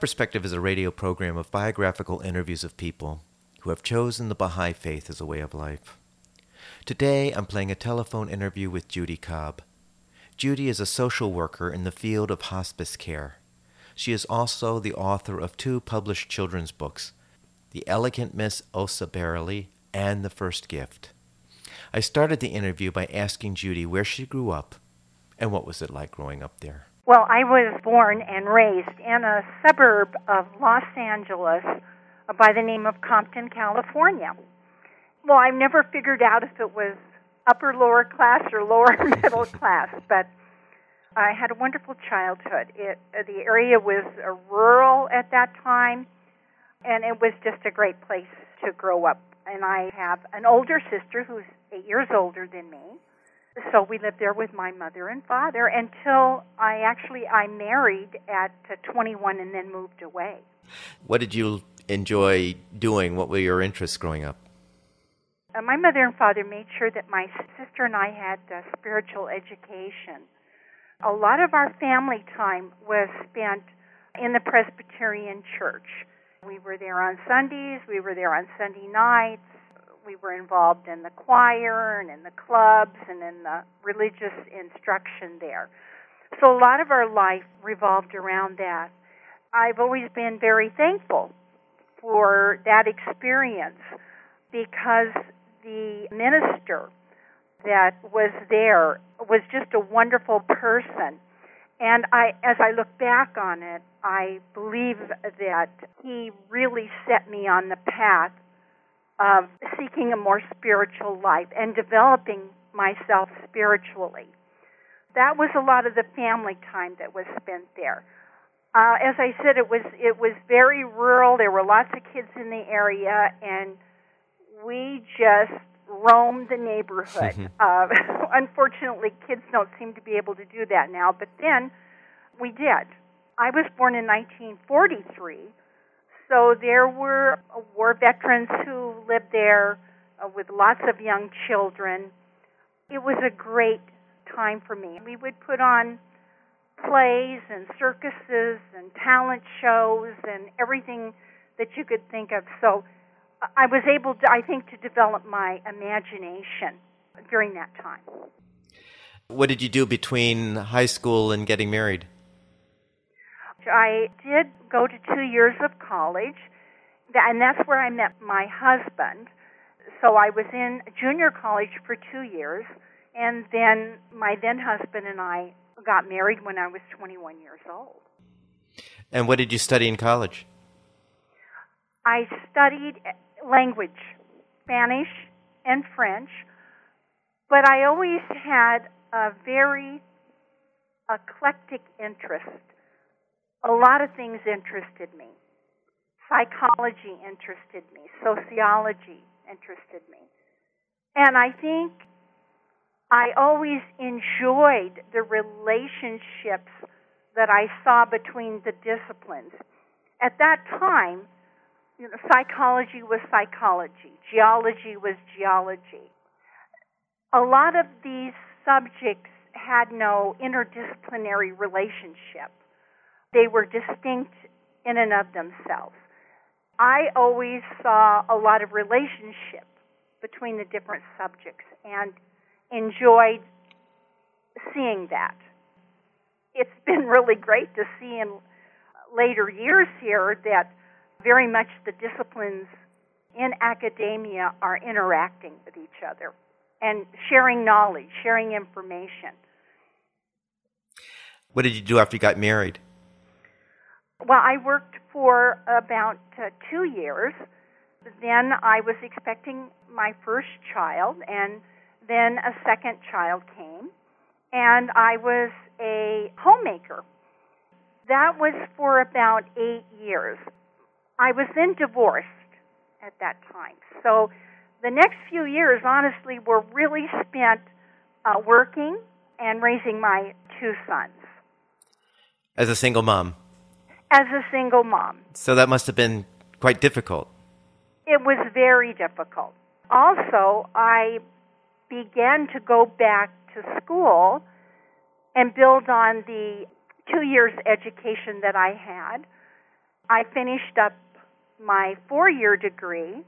Perspective is a radio program of biographical interviews of people who have chosen the Baha'i faith as a way of life. Today, I'm playing a telephone interview with Judy Cobb. Judy is a social worker in the field of hospice care. She is also the author of two published children's books, The Elegant Miss Osa Bearly and The First Gift. I started the interview by asking Judy where she grew up and what was it like growing up there. Well, I was born and raised in a suburb of Los Angeles by the name of Compton, California. Well, I've never figured out if it was upper lower class or lower middle class, but I had a wonderful childhood. It the area was rural at that time, and it was just a great place to grow up. And I have an older sister who's eight years older than me, so we lived there with my mother and father until I actually I married at uh, 21 and then moved away. What did you enjoy doing? What were your interests growing up? Uh, my mother and father made sure that my sister and I had uh, spiritual education. A lot of our family time was spent in the Presbyterian Church. We were there on Sundays, we were there on Sunday nights, we were involved in the choir and in the clubs and in the religious instruction there. So a lot of our life revolved around that. I've always been very thankful for that experience because the minister that was there was just a wonderful person. And I, as I look back on it, I believe that he really set me on the path of seeking a more spiritual life and developing myself spiritually. That was a lot of the family time that was spent there. Uh, as I said, it was it was very rural. There were lots of kids in the area, and we just roamed the neighborhood. uh, unfortunately, kids don't seem to be able to do that now, but then we did. I was born in 1943, so there were war veterans who lived there uh, with lots of young children. It was a great time for me. We would put on plays and circuses and talent shows and everything that you could think of. So I was able to, I think, to develop my imagination during that time. What did you do between high school and getting married? I did go to two years of college, and that's where I met my husband. So I was in junior college for two years, and then my then husband and I got married when I was 21 years old. And what did you study in college? I studied eh, language, Spanish and French, but I always had a very eclectic interest a lot of things interested me. Psychology interested me, sociology interested me. And I think I always enjoyed the relationships that I saw between the disciplines. At that time, you know, psychology was psychology, geology was geology. A lot of these subjects had no interdisciplinary relationship. They were distinct in and of themselves. I always saw a lot of relationship between the different subjects and enjoyed seeing that. It's been really great to see in later years here that very much the disciplines in academia are interacting with each other and sharing knowledge, sharing information. What did you do after you got married? Well, I worked for about uh, two years. Then I was expecting my first child, and then a second child came, and I was a homemaker. That was for about eight years. I was then divorced at that time. So the next few years, honestly, were really spent uh, working and raising my two sons. As a single mom? As a single mom. So that must have been quite difficult. It was very difficult. Also, I began to go back to school and build on the two years education that I had. I finished up my four year degree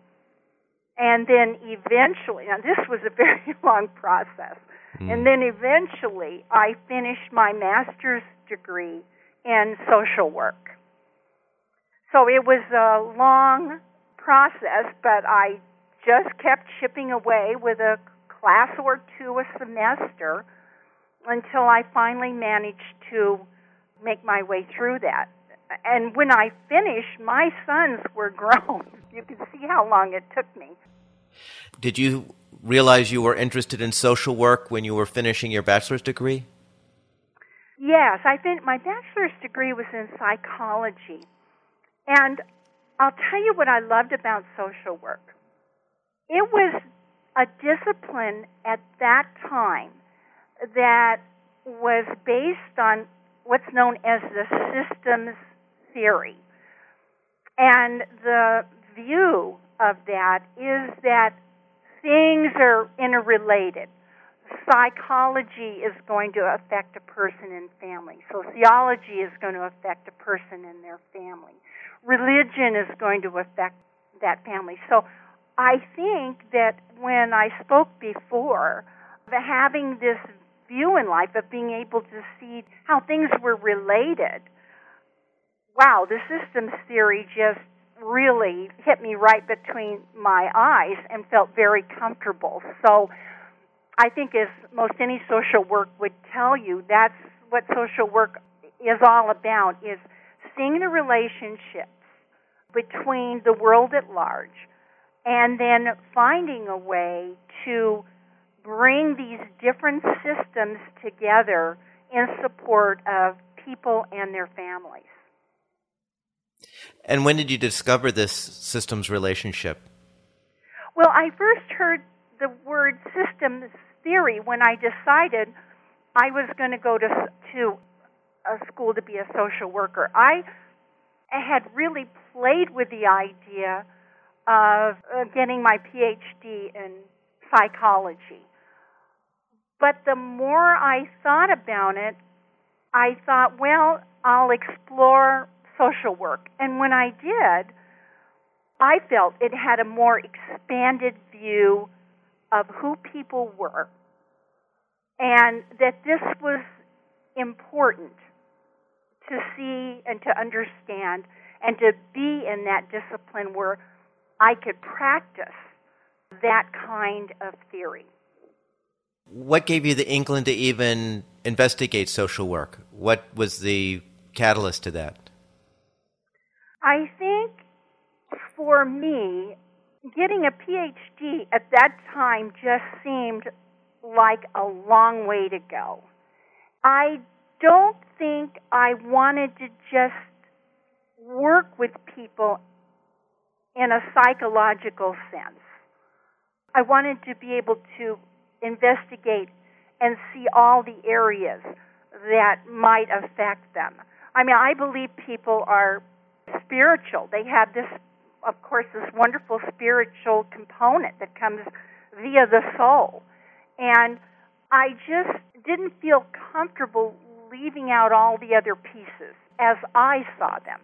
and then eventually, now this was a very long process, mm. and then eventually I finished my master's degree in social work. So it was a long process, but I just kept chipping away with a class or two a semester until I finally managed to make my way through that. And when I finished, my sons were grown. You can see how long it took me. Did you realize you were interested in social work when you were finishing your bachelor's degree? Yes, I think my bachelor's degree was in psychology. And I'll tell you what I loved about social work. It was a discipline at that time that was based on what's known as the systems theory. And the view of that is that things are interrelated. Psychology is going to affect a person and family. Sociology is going to affect a person and their family. Religion is going to affect that family. So I think that when I spoke before, having this view in life of being able to see how things were related, wow, the systems theory just really hit me right between my eyes and felt very comfortable. So I think as most any social work would tell you, that's what social work is all about is seeing the relationships between the world at large and then finding a way to bring these different systems together in support of people and their families. And when did you discover this systems relationship? Well, I first heard the word systems theory when I decided I was going to go to to a school to be a social worker. I had really played with the idea of uh, getting my PhD in psychology. But the more I thought about it, I thought, well, I'll explore social work. And when I did, I felt it had a more expanded view of who people were and that this was important to see and to understand and to be in that discipline where I could practice that kind of theory. What gave you the inkling to even investigate social work? What was the catalyst to that? I think for me, getting a PhD at that time just seemed like a long way to go. I don't think I wanted to just work with people in a psychological sense. I wanted to be able to investigate and see all the areas that might affect them. I mean, I believe people are spiritual. They have this, of course, this wonderful spiritual component that comes via the soul. And I just didn't feel comfortable leaving out all the other pieces as I saw them.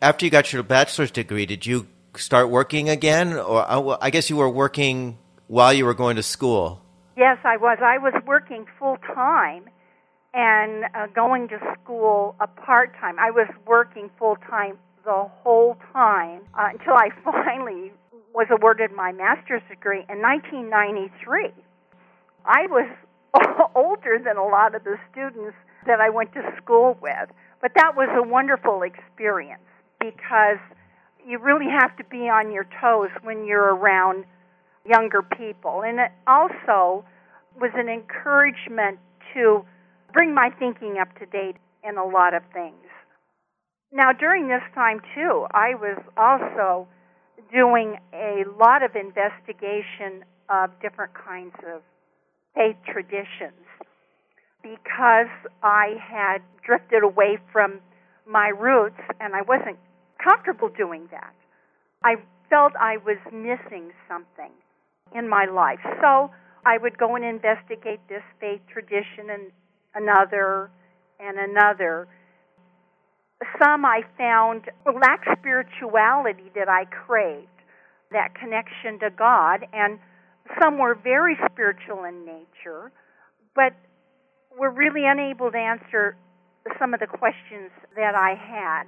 After you got your bachelor's degree, did you start working again? Or uh, I guess you were working while you were going to school. Yes, I was. I was working full time and uh, going to school a part time. I was working full time the whole time uh, until I finally was awarded my master's degree in 1993. I was older than a lot of the students that I went to school with, but that was a wonderful experience because you really have to be on your toes when you're around younger people. And it also was an encouragement to bring my thinking up to date in a lot of things. Now, during this time, too, I was also doing a lot of investigation of different kinds of faith traditions because I had drifted away from my roots and I wasn't comfortable doing that. I felt I was missing something in my life. So I would go and investigate this faith tradition and another and another. Some I found lacked spirituality that I craved, that connection to God, and some were very spiritual in nature, but were really unable to answer some of the questions that I had.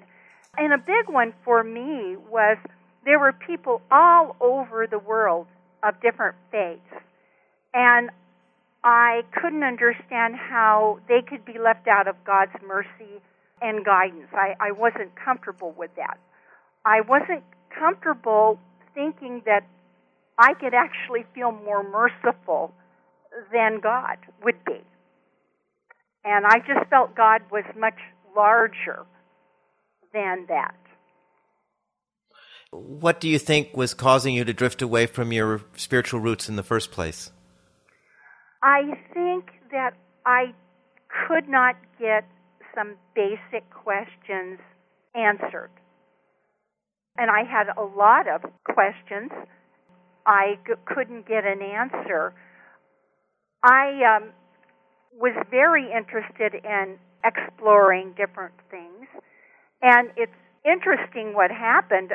And a big one for me was there were people all over the world of different faiths. And I couldn't understand how they could be left out of God's mercy and guidance. I, I wasn't comfortable with that. I wasn't comfortable thinking that I could actually feel more merciful than God would be. And I just felt God was much larger than that. What do you think was causing you to drift away from your spiritual roots in the first place? I think that I could not get some basic questions answered. And I had a lot of questions. I g- couldn't get an answer. I um, was very interested in exploring different things. And it's interesting what happened.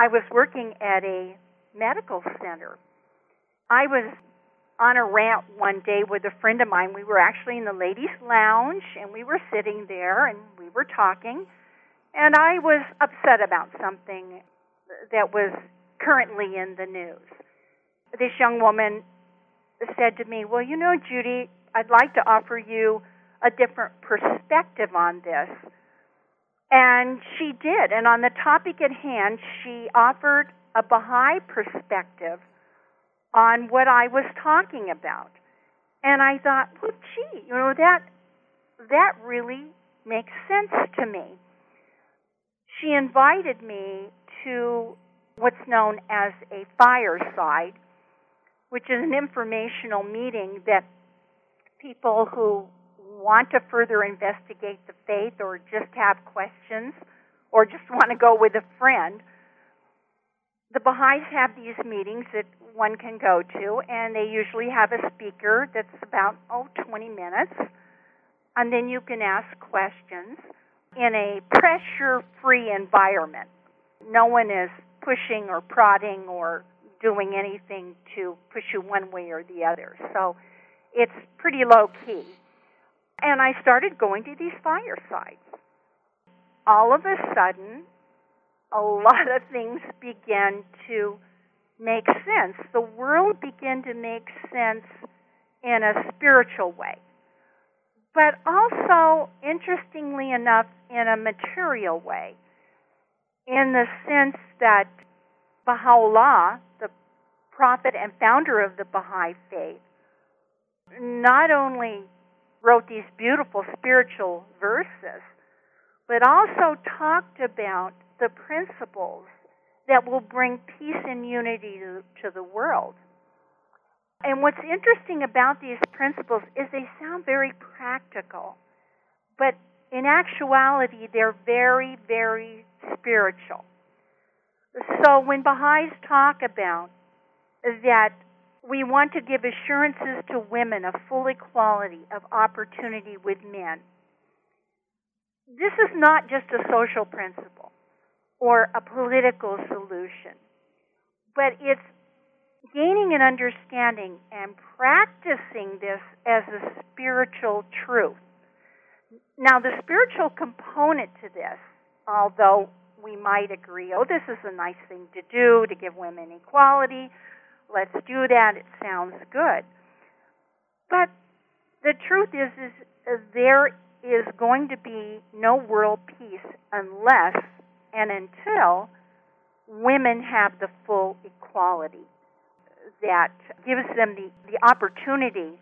I was working at a medical center. I was on a rant one day with a friend of mine. We were actually in the ladies' lounge and we were sitting there and we were talking. And I was upset about something that was currently in the news. This young woman said to me, Well, you know, Judy, I'd like to offer you a different perspective on this. And she did. And on the topic at hand, she offered a Baha'i perspective on what I was talking about. And I thought, well, gee, you know, that, that really makes sense to me. She invited me to what's known as a fireside, which is an informational meeting that people who want to further investigate the faith or just have questions or just want to go with a friend, the Baha'is have these meetings that one can go to, and they usually have a speaker that's about, oh, 20 minutes. And then you can ask questions in a pressure free environment. No one is pushing or prodding or doing anything to push you one way or the other. So it's pretty low key. And I started going to these firesides. All of a sudden, a lot of things began to make sense. The world began to make sense in a spiritual way. But also, interestingly enough, in a material way, in the sense that Baha'u'llah, the prophet and founder of the Baha'i faith, not only wrote these beautiful spiritual verses, but also talked about the principles that will bring peace and unity to, to the world. And what's interesting about these principles is they sound very practical, but in actuality, they're very, very spiritual. So when Baha'is talk about that we want to give assurances to women of full equality of opportunity with men, this is not just a social principle or a political solution, but it's gaining an understanding and practicing this as a spiritual truth. Now, the spiritual component to this, although we might agree, oh, this is a nice thing to do to give women equality, let's do that, it sounds good. But the truth is, is there is going to be no world peace unless and until women have the full equality that gives them the, the opportunity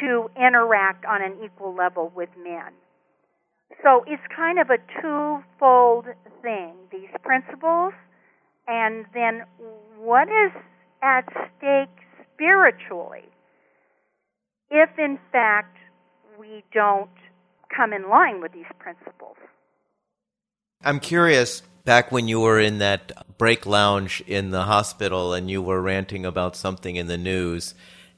to interact on an equal level with men. So it's kind of a twofold thing these principles, and then what is at stake spiritually if, in fact, we don't come in line with these principles. I'm curious, back when you were in that break lounge in the hospital and you were ranting about something in the news,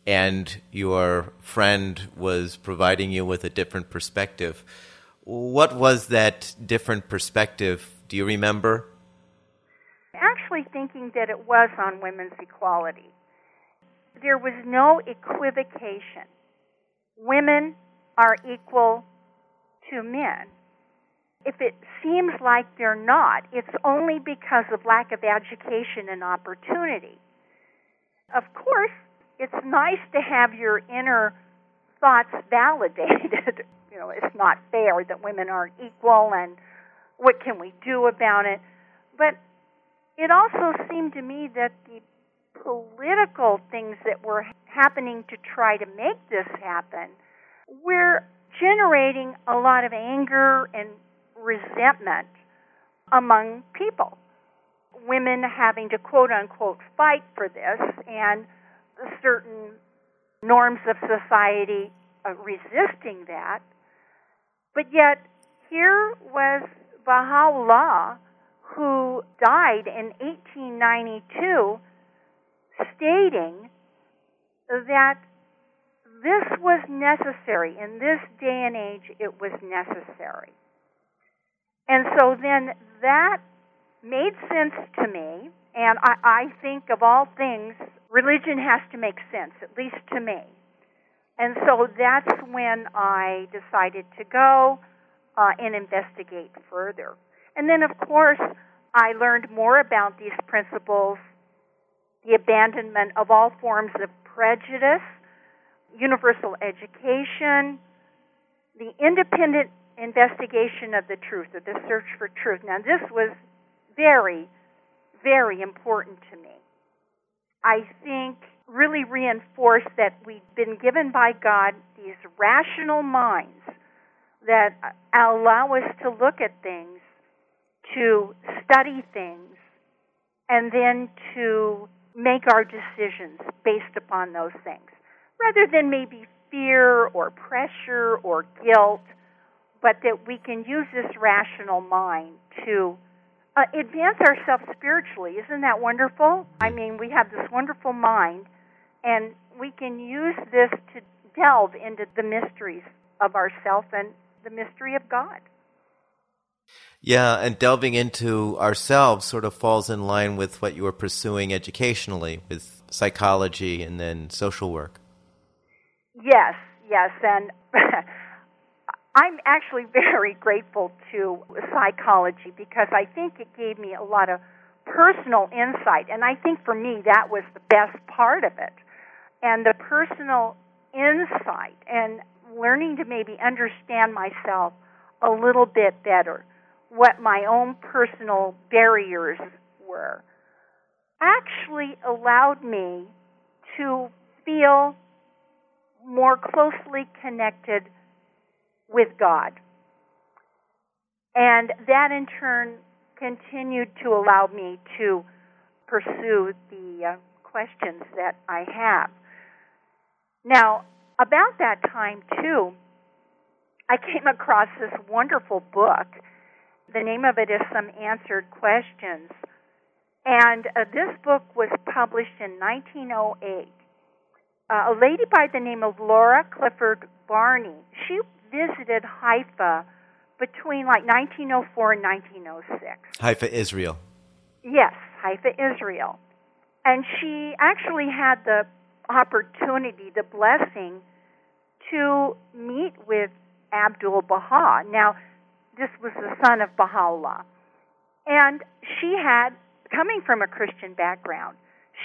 and your friend was providing you with a different perspective. What was that different perspective? Do you remember? Actually, thinking that it was on women's equality. There was no equivocation. Women are equal to men. If it seems like they're not, it's only because of lack of education and opportunity. Of course, it's nice to have your inner thoughts validated. you know, it's not fair that women aren't equal and what can we do about it? But it also seemed to me that the political things that were happening to try to make this happen were generating a lot of anger and resentment among people. Women having to quote unquote fight for this and certain norms of society uh, resisting that. But yet, here was Baha'u'llah, who died in 1892, stating that this was necessary. In this day and age, it was necessary. And so then that made sense to me, and I, I think of all things, religion has to make sense, at least to me. And so that's when I decided to go uh, and investigate further. And then, of course, I learned more about these principles the abandonment of all forms of prejudice, universal education, the independent investigation of the truth, or the search for truth. Now, this was very, very important to me. I think really reinforced that we've been given by God these rational minds that allow us to look at things, to study things, and then to make our decisions based upon those things rather than maybe fear or pressure or guilt, but that we can use this rational mind to uh, advance ourselves spiritually. Isn't that wonderful? I mean, we have this wonderful mind, and we can use this to delve into the mysteries of ourself and the mystery of God. Yeah, and delving into ourselves sort of falls in line with what you were pursuing educationally with psychology and then social work. Yes, yes, and I'm actually very grateful to psychology because I think it gave me a lot of personal insight, and I think for me that was the best part of it. And the personal insight and learning to maybe understand myself a little bit better, what my own personal barriers were, actually allowed me to feel more closely connected with God. And that in turn continued to allow me to pursue the uh, questions that I have. Now, about that time, too, I came across this wonderful book. The name of it is Some Answered Questions. And uh, this book was published in 1908 uh, a lady by the name of Laura Clifford Barney. She visited Haifa between like 1904 and 1906. Haifa, Israel. Yes, Haifa, Israel. And she actually had the opportunity, the blessing, to meet with Abdul Baha. Now, this was the son of Baha'u'llah. And she had, coming from a Christian background,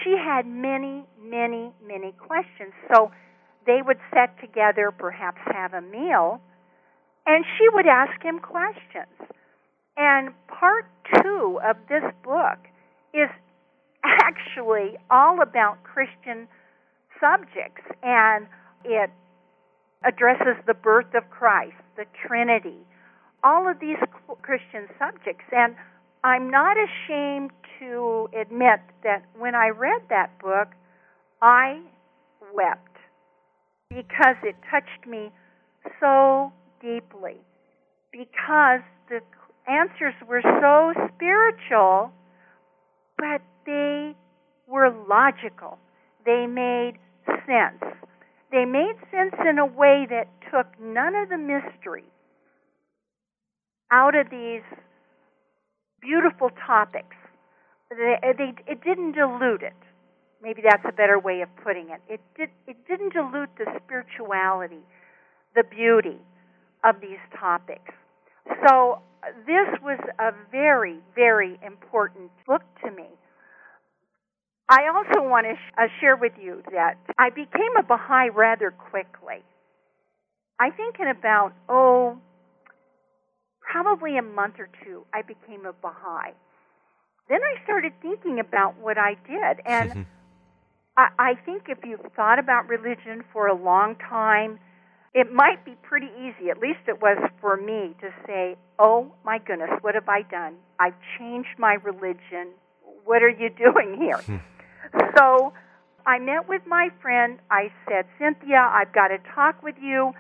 she had many, many, many questions. So they would set together, perhaps have a meal, and she would ask him questions. And part two of this book is actually all about Christian subjects, and it addresses the birth of Christ, the Trinity, all of these Christian subjects. And I'm not ashamed to admit that when I read that book, I wept because it touched me so deeply. Because the answers were so spiritual, but they were logical. They made sense. They made sense in a way that took none of the mystery out of these beautiful topics. They, they, it didn't dilute it. Maybe that's a better way of putting it. It, did, it didn't dilute the spirituality, the beauty of these topics. So, this was a very, very important book to me. I also want to sh- uh, share with you that I became a Baha'i rather quickly. I think in about, oh, probably a month or two, I became a Baha'i. Then I started thinking about what I did. And I, I think if you've thought about religion for a long time, it might be pretty easy, at least it was for me, to say, oh my goodness, what have I done? I've changed my religion. What are you doing here? Hmm. So I met with my friend. I said, Cynthia, I've got to talk with you.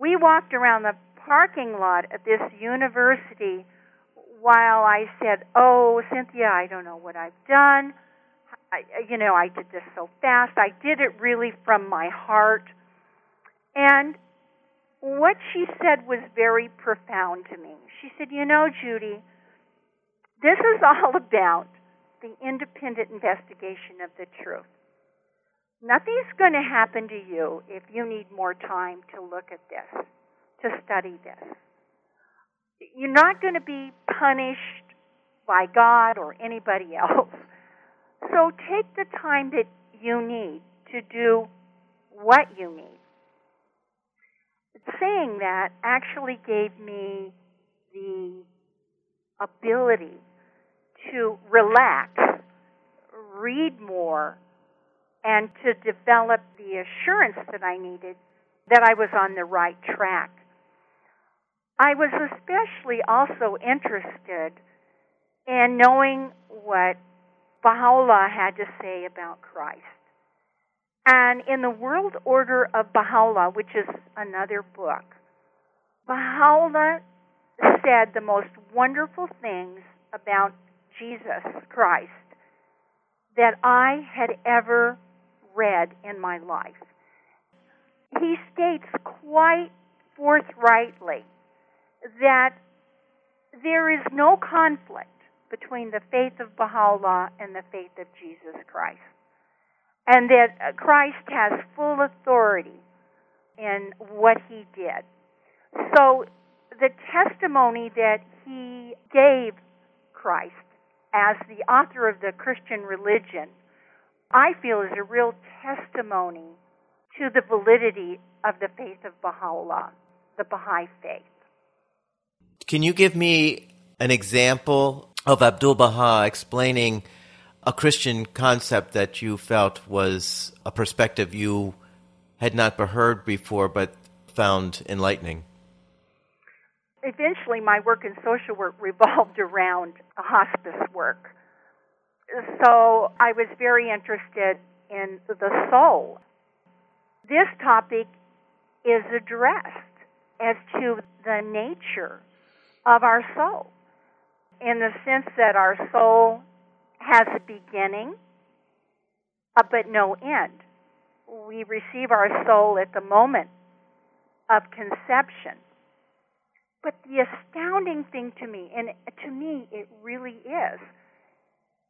We walked around the parking lot at this university while I said, Oh, Cynthia, I don't know what I've done. I, you know, I did this so fast. I did it really from my heart. And what she said was very profound to me. She said, You know, Judy, this is all about the independent investigation of the truth. Nothing's going to happen to you if you need more time to look at this, to study this. You're not going to be punished by God or anybody else. So take the time that you need to do what you need. Saying that actually gave me the ability to relax, read more, and to develop the assurance that I needed that I was on the right track. I was especially also interested in knowing what Baha'u'llah had to say about Christ. And in the World Order of Baha'u'llah, which is another book, Baha'u'llah said the most wonderful things about Jesus Christ that I had ever read in my life. He states quite forthrightly that there is no conflict between the faith of Baha'u'llah and the faith of Jesus Christ. And that uh, Christ has full authority in what he did. So the testimony that he gave Christ as the author of the Christian religion, I feel is a real testimony to the validity of the faith of Baha'u'llah, the Baha'i faith. Can you give me an example of Abdul Baha explaining a Christian concept that you felt was a perspective you had not heard before but found enlightening? eventually my work in social work revolved around hospice work. So I was very interested in the soul. This topic is addressed as to the nature of our soul in the sense that our soul has a beginning uh, but no end. We receive our soul at the moment of conception but the astounding thing to me, and to me it really is,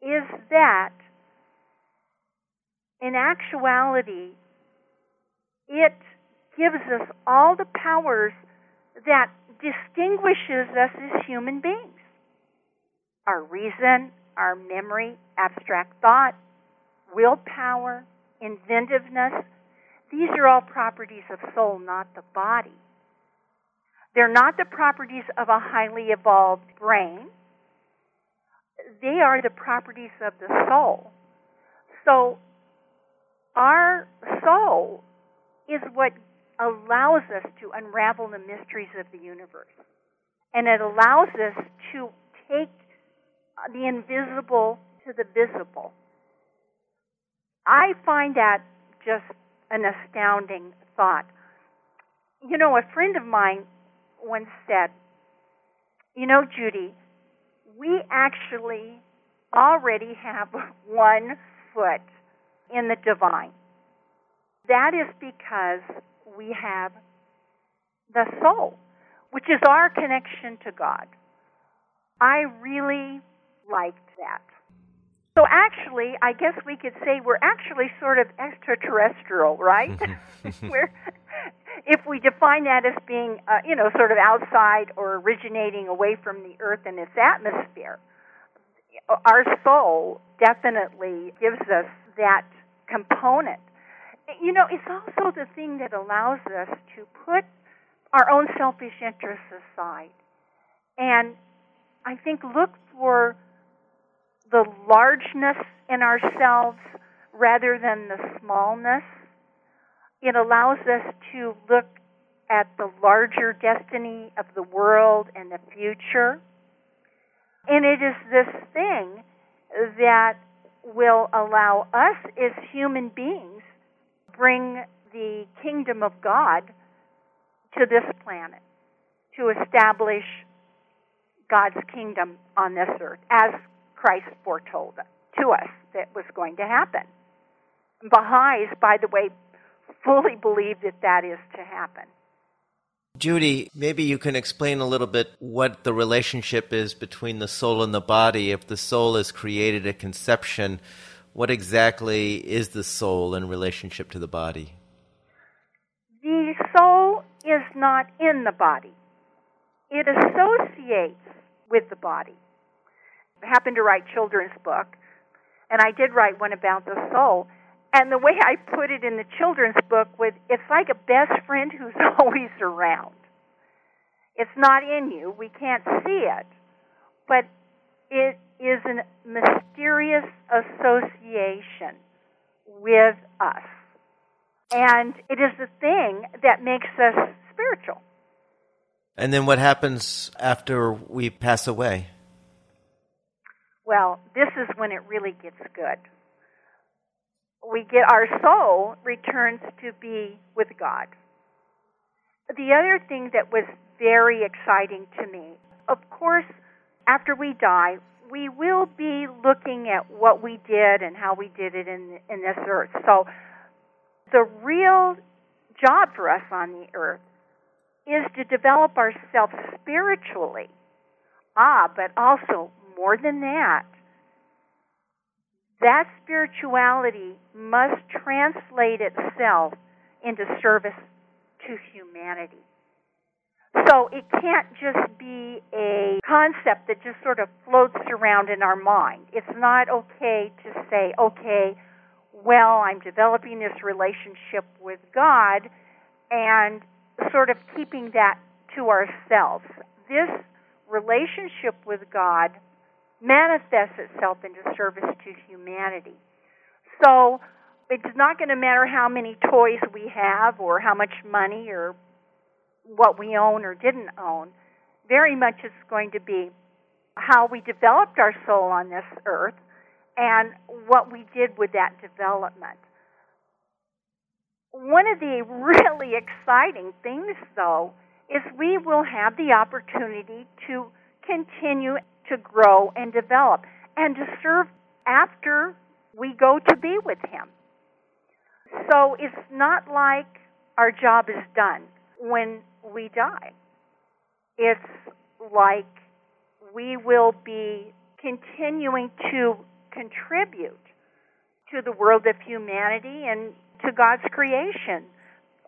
is that in actuality, it gives us all the powers that distinguishes us as human beings. Our reason, our memory, abstract thought, willpower, inventiveness, these are all properties of soul, not the body. They're not the properties of a highly evolved brain. They are the properties of the soul. So, our soul is what allows us to unravel the mysteries of the universe. And it allows us to take the invisible to the visible. I find that just an astounding thought. You know, a friend of mine once said, You know, Judy, we actually already have one foot in the divine. That is because we have the soul, which is our connection to God. I really liked that. So actually, I guess we could say we're actually sort of extraterrestrial, right? we're, if we define that as being, uh, you know, sort of outside or originating away from the Earth and its atmosphere, our soul definitely gives us that component. You know, it's also the thing that allows us to put our own selfish interests aside and I think look for the largeness in ourselves rather than the smallness. It allows us to look at the larger destiny of the world and the future. And it is this thing that will allow us as human beings bring the kingdom of God to this planet to establish God's kingdom on this earth as Christ foretold to us that was going to happen. Baha'is, by the way, fully believe that that is to happen. Judy, maybe you can explain a little bit what the relationship is between the soul and the body. If the soul is created at conception, what exactly is the soul in relationship to the body? The soul is not in the body, it associates with the body. Happened to write children's book, and I did write one about the soul. And the way I put it in the children's book was it's like a best friend who's always around. It's not in you, we can't see it, but it is a mysterious association with us. And it is the thing that makes us spiritual. And then what happens after we pass away? Well, this is when it really gets good. We get our soul returns to be with God. The other thing that was very exciting to me, of course, after we die, we will be looking at what we did and how we did it in in this earth. So the real job for us on the earth is to develop ourselves spiritually. Ah, but also more than that, that spirituality must translate itself into service to humanity. So it can't just be a concept that just sort of floats around in our mind. It's not okay to say, okay, well, I'm developing this relationship with God, and sort of keeping that to ourselves. This relationship with God manifests itself into service to humanity. So it's not going to matter how many toys we have or how much money or what we own or didn't own. Very much it's going to be how we developed our soul on this earth and what we did with that development. One of the really exciting things, though, is we will have the opportunity to continue to grow and develop and to serve after we go to be with Him. So it's not like our job is done when we die. It's like we will be continuing to contribute to the world of humanity and to God's creation.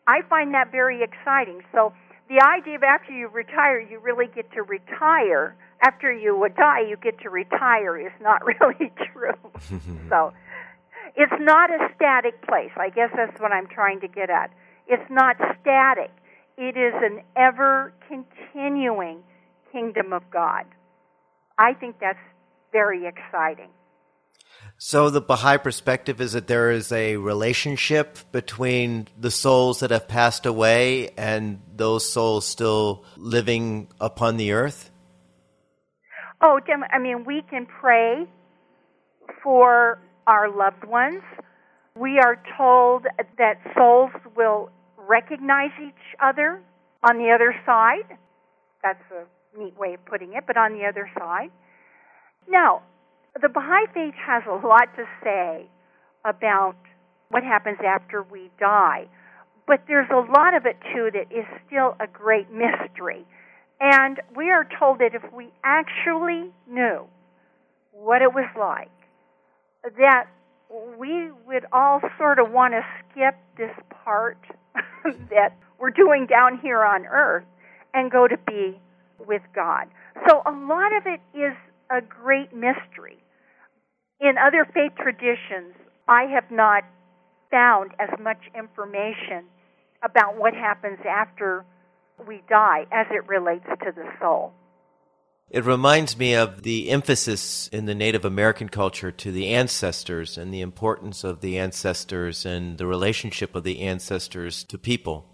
I find that very exciting. So the idea of after you retire, you really get to retire. After you would die, you get to retire is not really true. so it's not a static place. I guess that's what I'm trying to get at. It's not static. It is an ever continuing kingdom of God. I think that's very exciting. So, the Baha'i perspective is that there is a relationship between the souls that have passed away and those souls still living upon the earth? Oh, I mean, we can pray for our loved ones. We are told that souls will recognize each other on the other side. That's a neat way of putting it, but on the other side. Now, the Baha'i Faith has a lot to say about what happens after we die, but there's a lot of it too that is still a great mystery. And we are told that if we actually knew what it was like, that we would all sort of want to skip this part that we're doing down here on earth and go to be with God. So a lot of it is a great mystery. In other faith traditions, I have not found as much information about what happens after we die as it relates to the soul. It reminds me of the emphasis in the Native American culture to the ancestors and the importance of the ancestors and the relationship of the ancestors to people.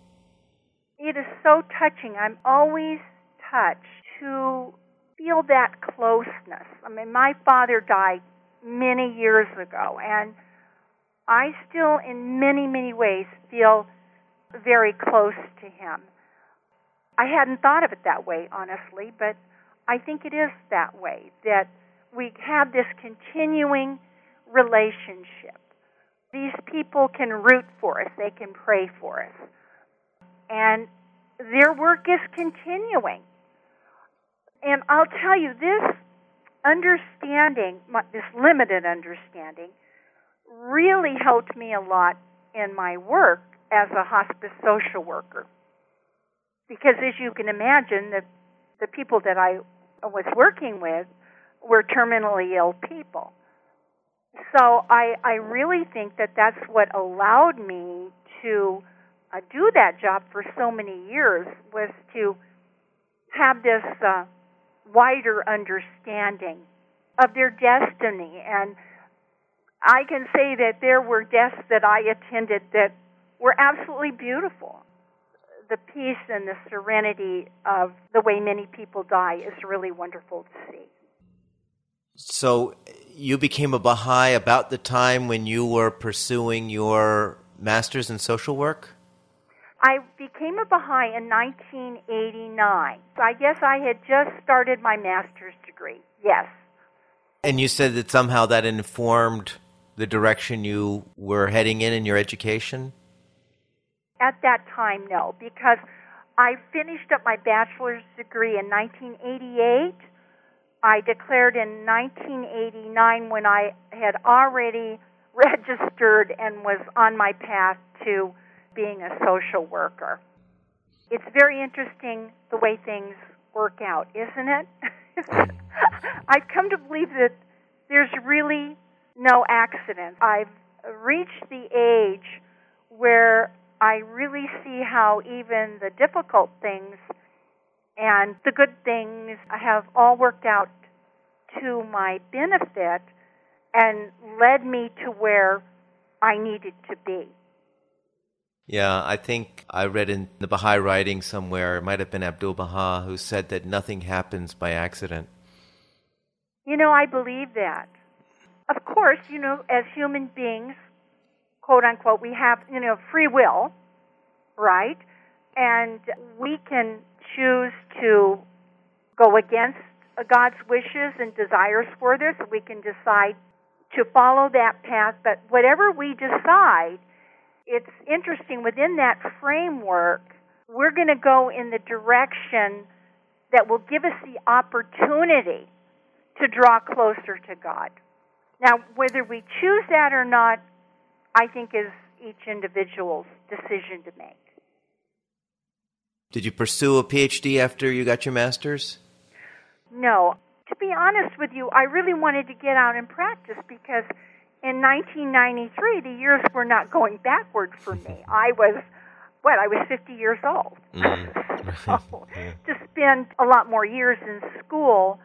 It is so touching. I'm always touched to feel that closeness. I mean, my father died many years ago, and I still, in many, many ways, feel very close to him. I hadn't thought of it that way, honestly, but I think it is that way that we have this continuing relationship. These people can root for us, they can pray for us. And their work is continuing. And I'll tell you, this understanding, this limited understanding, really helped me a lot in my work as a hospice social worker. Because as you can imagine, the, the people that I was working with were terminally ill people. So I, I really think that that's what allowed me to uh, do that job for so many years was to have this uh, wider understanding of their destiny. And I can say that there were deaths that I attended that were absolutely beautiful. The peace and the serenity of the way many people die is really wonderful to see. So, you became a Baha'i about the time when you were pursuing your master's in social work? I became a Baha'i in 1989. So I guess I had just started my master's degree. Yes. And you said that somehow that informed the direction you were heading in in your education? At that time, no, because I finished up my bachelor's degree in 1988. I declared in 1989 when I had already registered and was on my path to being a social worker. It's very interesting the way things work out, isn't it? I've come to believe that there's really no accident. I've reached the age where I really see how even the difficult things and the good things have all worked out to my benefit and led me to where I needed to be. Yeah, I think I read in the Baha'i writing somewhere, it might have been Abdul Baha, who said that nothing happens by accident. You know, I believe that. Of course, you know, as human beings, quote unquote, we have, you know, free will, right? And we can choose to go against God's wishes and desires for this. We can decide to follow that path, but whatever we decide, it's interesting within that framework, we're going to go in the direction that will give us the opportunity to draw closer to God. Now, whether we choose that or not, I think is each individual's decision to make. Did you pursue a PhD after you got your master's? No. To be honest with you, I really wanted to get out and practice because in 1993, the years were not going backward for me. I was, what, I was 50 years old. Mm. so to spend a lot more years in school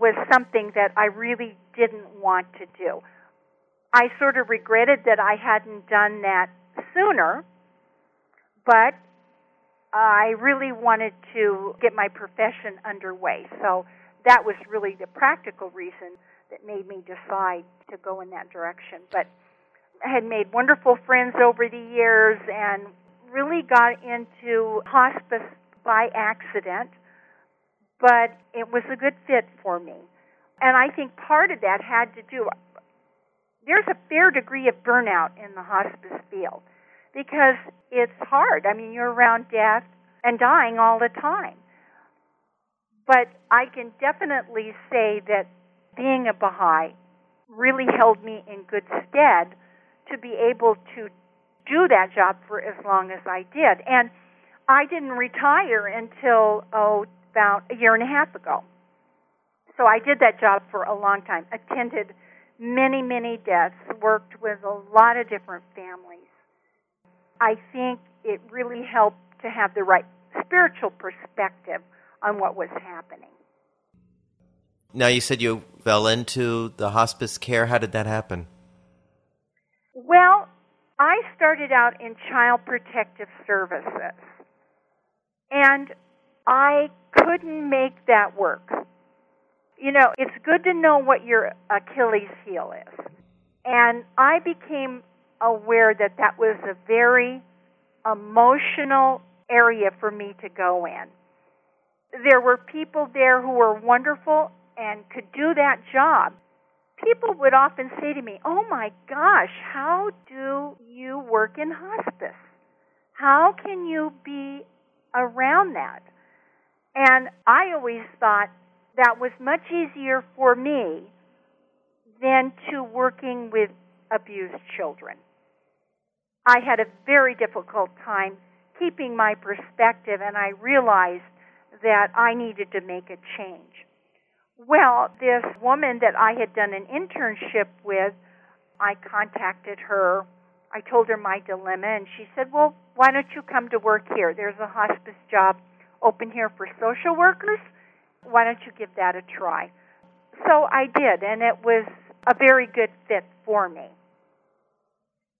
was something that I really didn't want to do. I sort of regretted that I hadn't done that sooner, but I really wanted to get my profession underway. So that was really the practical reason that made me decide to go in that direction. But I had made wonderful friends over the years and really got into hospice by accident, but it was a good fit for me. And I think part of that had to do there's a fair degree of burnout in the hospice field because it's hard. I mean, you're around death and dying all the time. But I can definitely say that being a Baha'i really held me in good stead to be able to do that job for as long as I did. And I didn't retire until, oh, about a year and a half ago. So I did that job for a long time, attended many, many deaths, worked with a lot of different families. I think it really helped to have the right spiritual perspective on what was happening. Now, you said you fell into the hospice care. How did that happen? Well, I started out in child protective services, and I couldn't make that work. You know, it's good to know what your Achilles heel is. And I became aware that that was a very emotional area for me to go in. There were people there who were wonderful and could do that job. People would often say to me, Oh my gosh, how do you work in hospice? How can you be around that? And I always thought that was much easier for me than to working with abused children. I had a very difficult time keeping my perspective, and I realized that I needed to make a change. Well, this woman that I had done an internship with, I contacted her. I told her my dilemma, and she said, Well, why don't you come to work here? There's a hospice job open here for social workers. Why don't you give that a try? So I did, and it was a very good fit for me.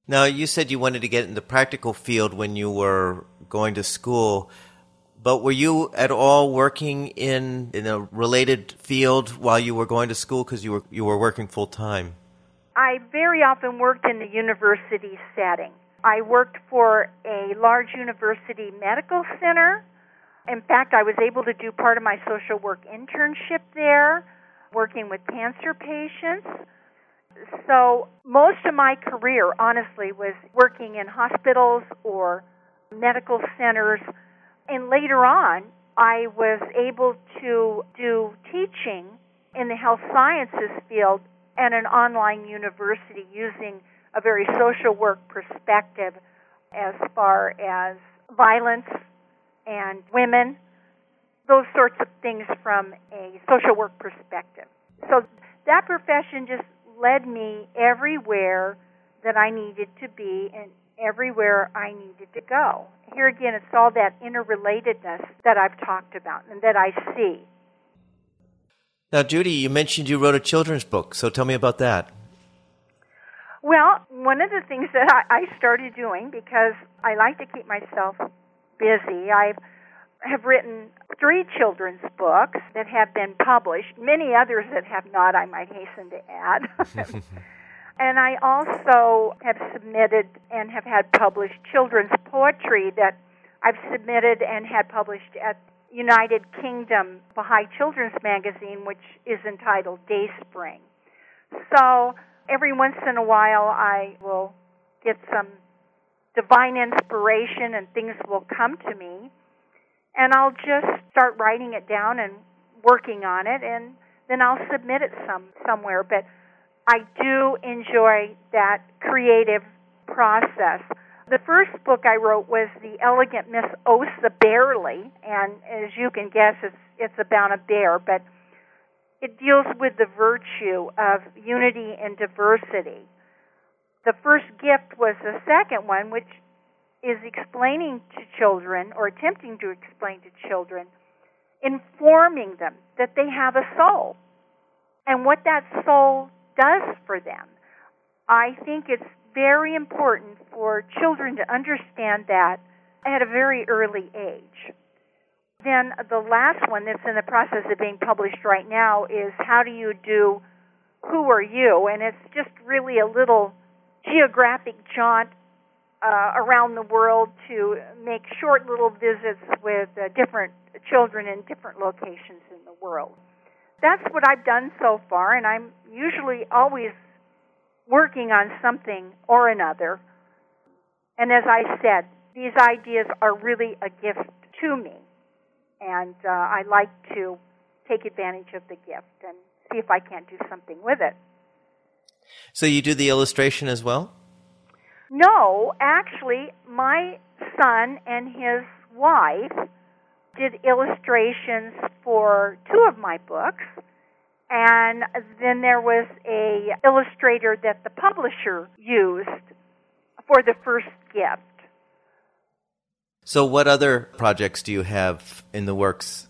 Now, you said you wanted to get in the practical field when you were going to school, but were you at all working in, in a related field while you were going to school because you were, you were working full time? I very often worked in the university setting. I worked for a large university medical center. In fact, I was able to do part of my social work internship there, working with cancer patients so most of my career, honestly, was working in hospitals or medical centers. And later on, I was able to do teaching in the health sciences field at an online university using a very social work perspective as far as violence and women, those sorts of things from a social work perspective. So that profession just led me everywhere that I needed to be and everywhere I needed to go. Here again, it's all that interrelatedness that I've talked about and that I see. Now, Judy, you mentioned you wrote a children's book, so tell me about that. Well, one of the things that I started doing because I like to keep myself busy, I've have written three children's books that have been published, many others that have not, I might hasten to add. and I also have submitted and have had published children's poetry that I've submitted and had published at United Kingdom Baha'i Children's Magazine, which is entitled Dayspring. So every once in a while, I will get some divine inspiration and things will come to me and I'll just start writing it down and working on it, and then I'll submit it some somewhere. But I do enjoy that creative process. The first book I wrote was The Elegant Miss Osa Bearly, and as you can guess, it's it's about a bear, but it deals with the virtue of unity and diversity. The first gift was the second one, which is explaining to children or attempting to explain to children, informing them that they have a soul and what that soul does for them. I think it's very important for children to understand that at a very early age. Then the last one that's in the process of being published right now is How Do You Do Who Are You? And it's just really a little geographic jaunt uh, around the world to make short little visits with uh, different children in different locations in the world. That's what I've done so far, and I'm usually always working on something or another. And as I said, these ideas are really a gift to me, and uh, I like to take advantage of the gift and see if I can't do something with it. So you do the illustration as well? No, actually, my son and his wife did illustrations for two of my books, and then there was a illustrator that the publisher used for the first gift. So, what other projects do you have in the works?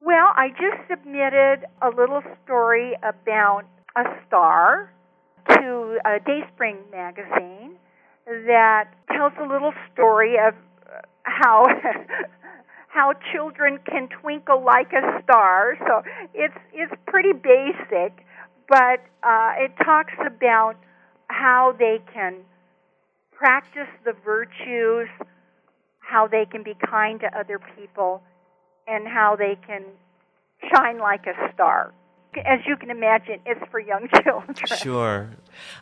Well, I just submitted a little story about a star to a Dayspring magazine that tells a little story of uh, how how children can twinkle like a star. So it's it's pretty basic, but uh, it talks about how they can practice the virtues, how they can be kind to other people, and how they can shine like a star as you can imagine, it's for young children. Sure.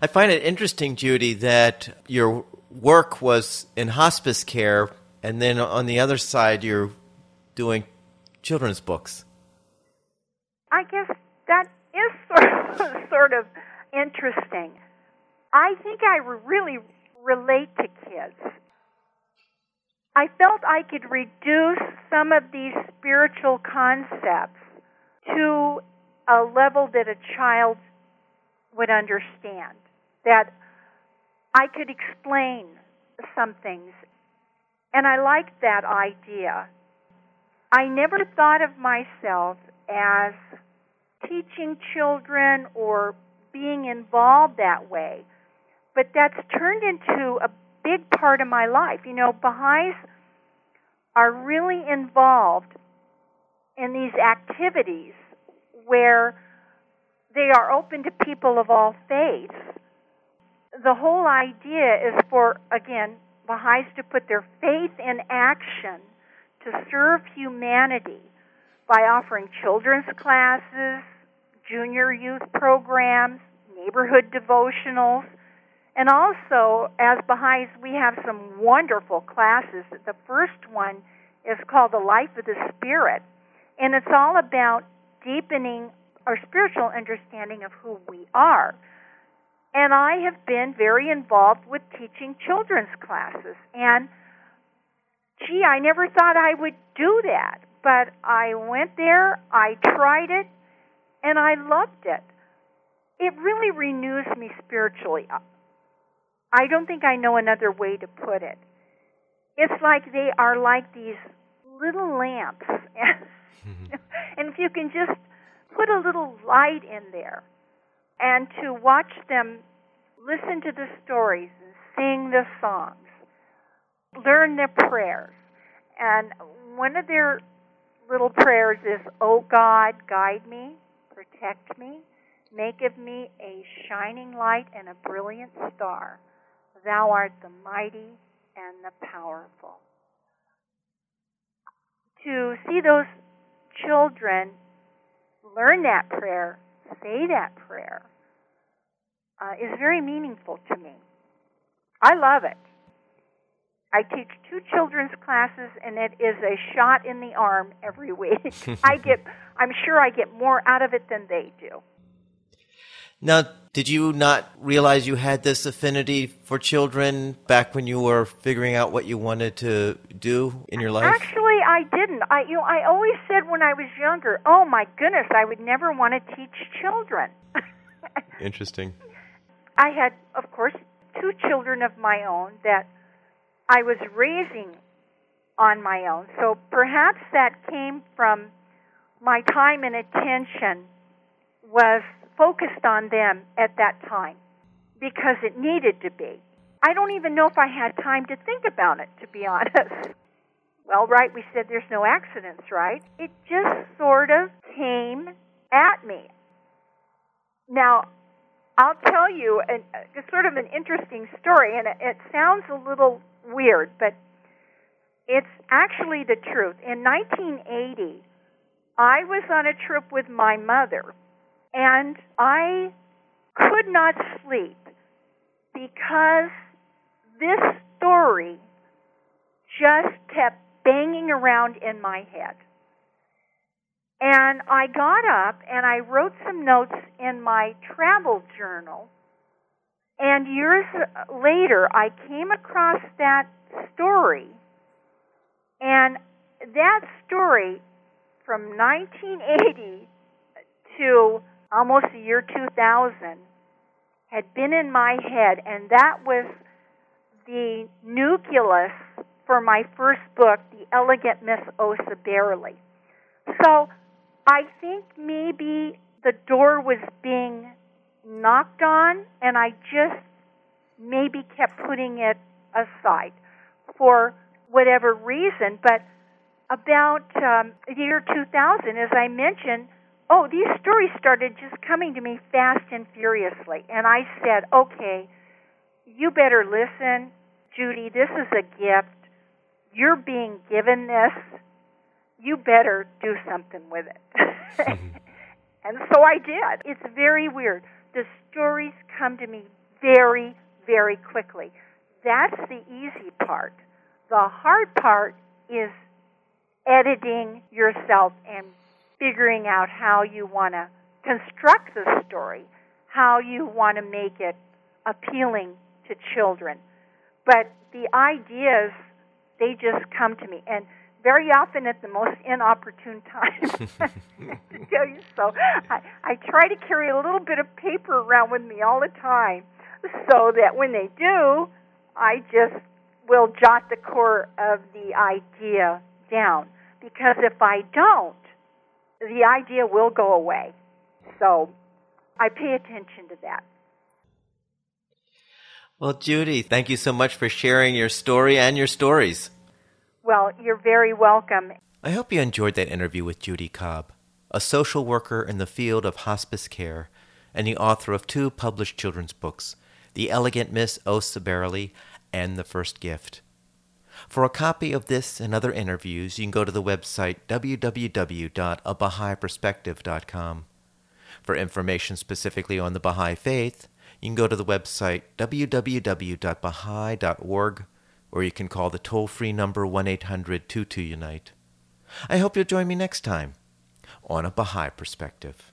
I find it interesting, Judy, that your work was in hospice care, and then on the other side, you're doing children's books. I guess that is sort of, interesting. I think I really relate to kids. I felt I could reduce some of these spiritual concepts to a level that a child would understand, that I could explain some things. And I liked that idea. I never thought of myself as teaching children or being involved that way, but that's turned into a big part of my life. You know, Baha'is are really involved in these activities where they are open to people of all faiths. The whole idea is for, again, Baha'is to put their faith in action to serve humanity by offering children's classes, junior youth programs, neighborhood devotionals, and also, as Baha'is, we have some wonderful classes. The first one is called The Life of the Spirit, and it's all about deepening our spiritual understanding of who we are. And I have been very involved with teaching children's classes. And gee, I never thought I would do that. But I went there, I tried it, and I loved it. It really renews me spiritually. I don't think I know another way to put it. It's like they are like these little lamps. and if you can just put a little light in there and to watch them listen to the stories and sing the songs, learn their prayers. And one of their little prayers is, Oh God, guide me, protect me, make of me a shining light and a brilliant star. Thou art the mighty and the powerful. To see those children learn that prayer, say that prayer, uh, is very meaningful to me. I love it. I teach two children's classes, and it is a shot in the arm every week. I get, I'm sure I get more out of it than they do. Now, did you not realize you had this affinity for children back when you were figuring out what you wanted to do in your life? Actually, I didn't. I you know, I always said when I was younger, "Oh my goodness, I would never want to teach children." Interesting. I had, of course, two children of my own that I was raising on my own. So perhaps that came from my time and attention was focused on them at that time. because it needed to be. I don't even know if I had time to think about it, to be honest. Well, right, we said there's no accidents, right? It just sort of came at me. Now, I'll tell you a, a uh, sort of an interesting story, and it, it sounds a little weird, but it's actually the truth. In 1980, I was on a trip with my mother, and I could not sleep because this story just kept banging around in my head. And I got up and I wrote some notes in my travel journal. And years later, I came across that story. And that story from 1980 to almost the year 2000 had been in my head, and that was the nucleus for my first book, The Elegant Miss Osa Bearly. So I think maybe the door was being knocked on, and I just maybe kept putting it aside for whatever reason. But about um, the year 2000, as I mentioned, oh, these stories started just coming to me fast and furiously. And I said, okay, you better listen, Judy, this is a gift. You're being given this. You better do something with it. Mm-hmm. and so I did. It's very weird. The stories come to me very, very quickly. That's the easy part. The hard part is editing yourself and figuring out how you want to construct the story, how you want to make it appealing to children. But the ideas, they just come to me. And very often at the most inopportune time to tell you so. I, I try to carry a little bit of paper around with me all the time so that when they do, I just will jot the core of the idea down. Because if I don't, the idea will go away. So I pay attention to that. Well, Judy, thank you so much for sharing your story and your stories. Well, you're very welcome. I hope you enjoyed that interview with Judy Cobb, a social worker in the field of hospice care and the author of two published children's books, The Elegant Miss Osa Bearly and The First Gift. For a copy of this and other interviews, you can go to the website www.abahaiperspective.com. For information specifically on the Baha'i Faith, you can go to the website www.baha'i.org or you can call the toll free number 1 800 22 Unite. I hope you'll join me next time on a Baha'i Perspective.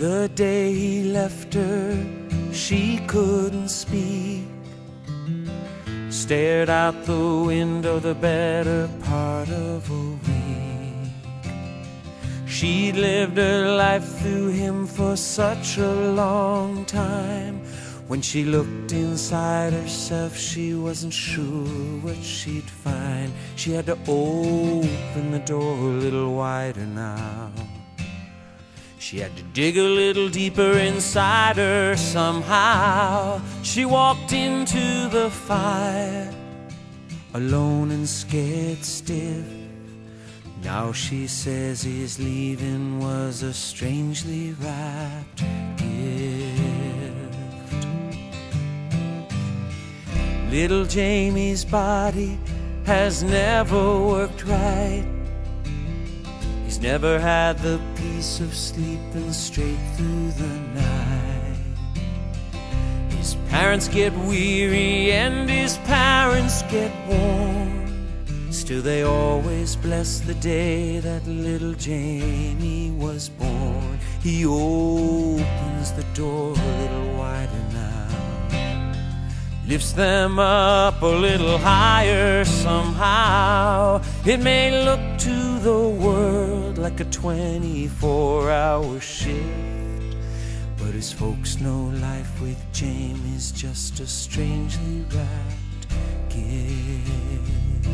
The day he left her, she couldn't speak. Stared out the window the better part of a week. She'd lived her life through him for such a long time. When she looked inside herself, she wasn't sure what she'd find. She had to open the door a little wider now. She had to dig a little deeper inside her somehow. She walked into the fire, alone and scared stiff. Now she says his leaving was a strangely wrapped gift. Little Jamie's body has never worked right. He's never had the peace of sleeping straight through the night. His Parents get weary and his parents get worn. Still, they always bless the day that little Jamie was born. He opens the door a little wider lifts them up a little higher somehow. It may look to the world like a 24 hour shift. But his folks know life with Jamie is just a strangely wrapped gift.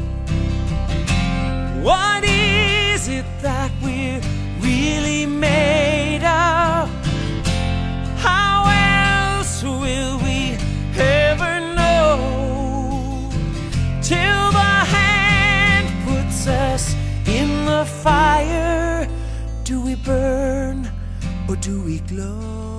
What is it that burn or do we glow?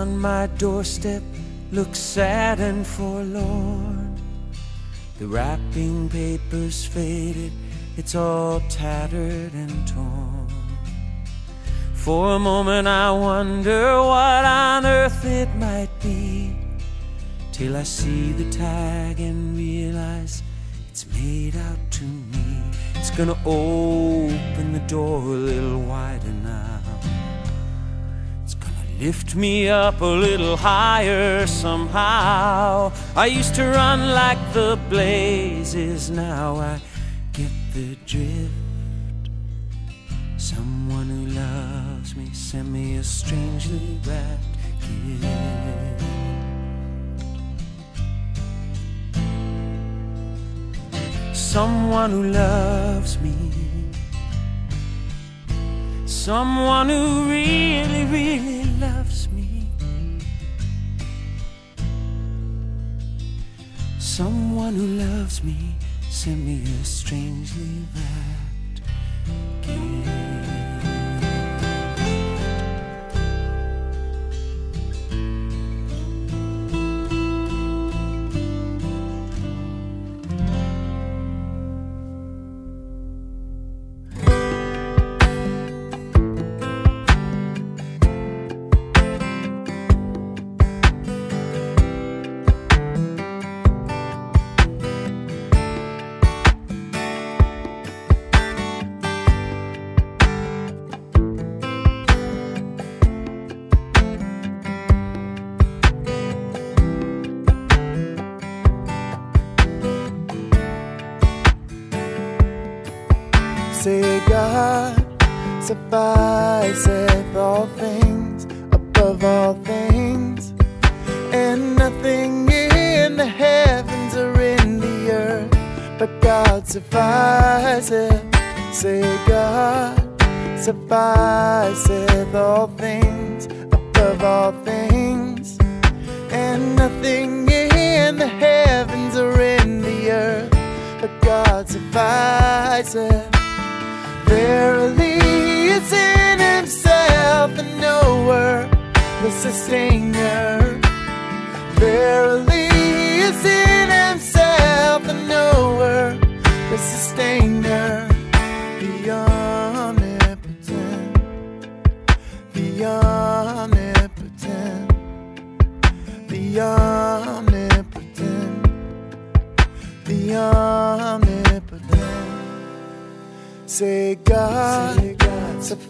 On my doorstep looks sad and forlorn. The wrapping paper's faded, it's all tattered and torn. For a moment I wonder what on earth it might be. Till I see the tag and realize it's made out to me. It's gonna open the door a little wider now. Lift me up a little higher somehow. I used to run like the blazes, now I get the drift. Someone who loves me sent me a strangely wrapped gift. Someone who loves me. Someone who really, really loves me. Someone who loves me sent me a strangely wrapped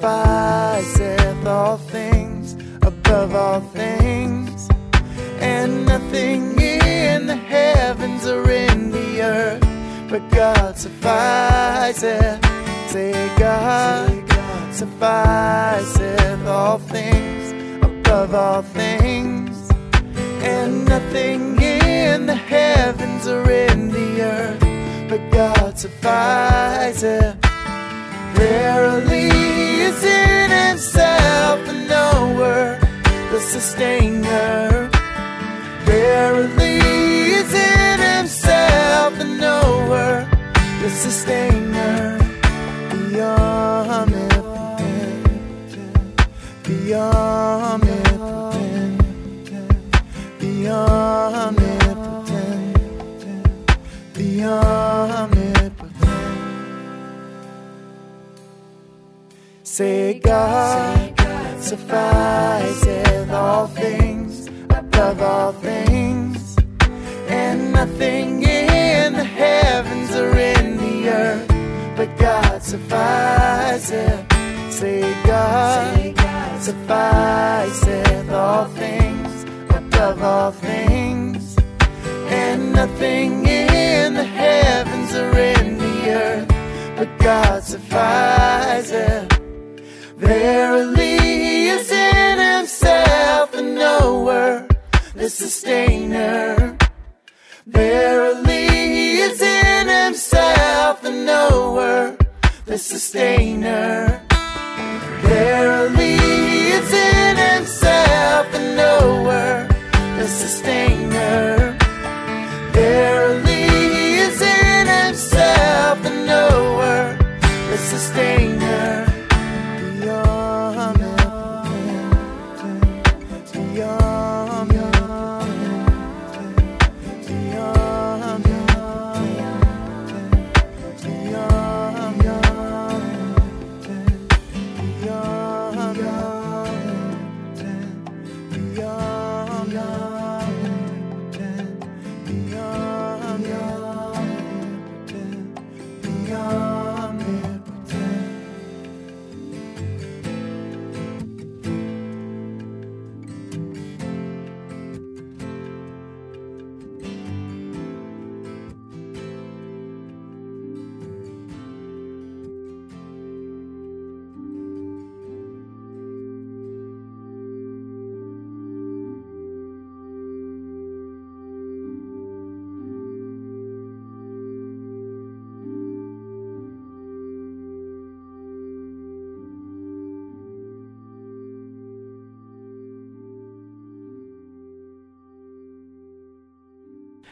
sufficeth all things above all things, and nothing in the heavens or in the earth but God sufficeth. Say God, sufficeth all things above all things, and nothing in the heavens or in the earth but God sufficeth. Verily, in himself, the knower, the sustainer. Verily is in himself, the knower, the sustainer. The omnipotent, the Say God, suffices all things above all things, and nothing in the heavens or in the earth, but God suffices. Say God, suffices all things above all things, and nothing in the heavens or in the earth, but God suffices. Verily he is in himself the knower, the sustainer. Verily he is in himself the knower, the sustainer. Verily he is in himself the knower, the sustainer. Verily he is in himself the knower, the sustainer.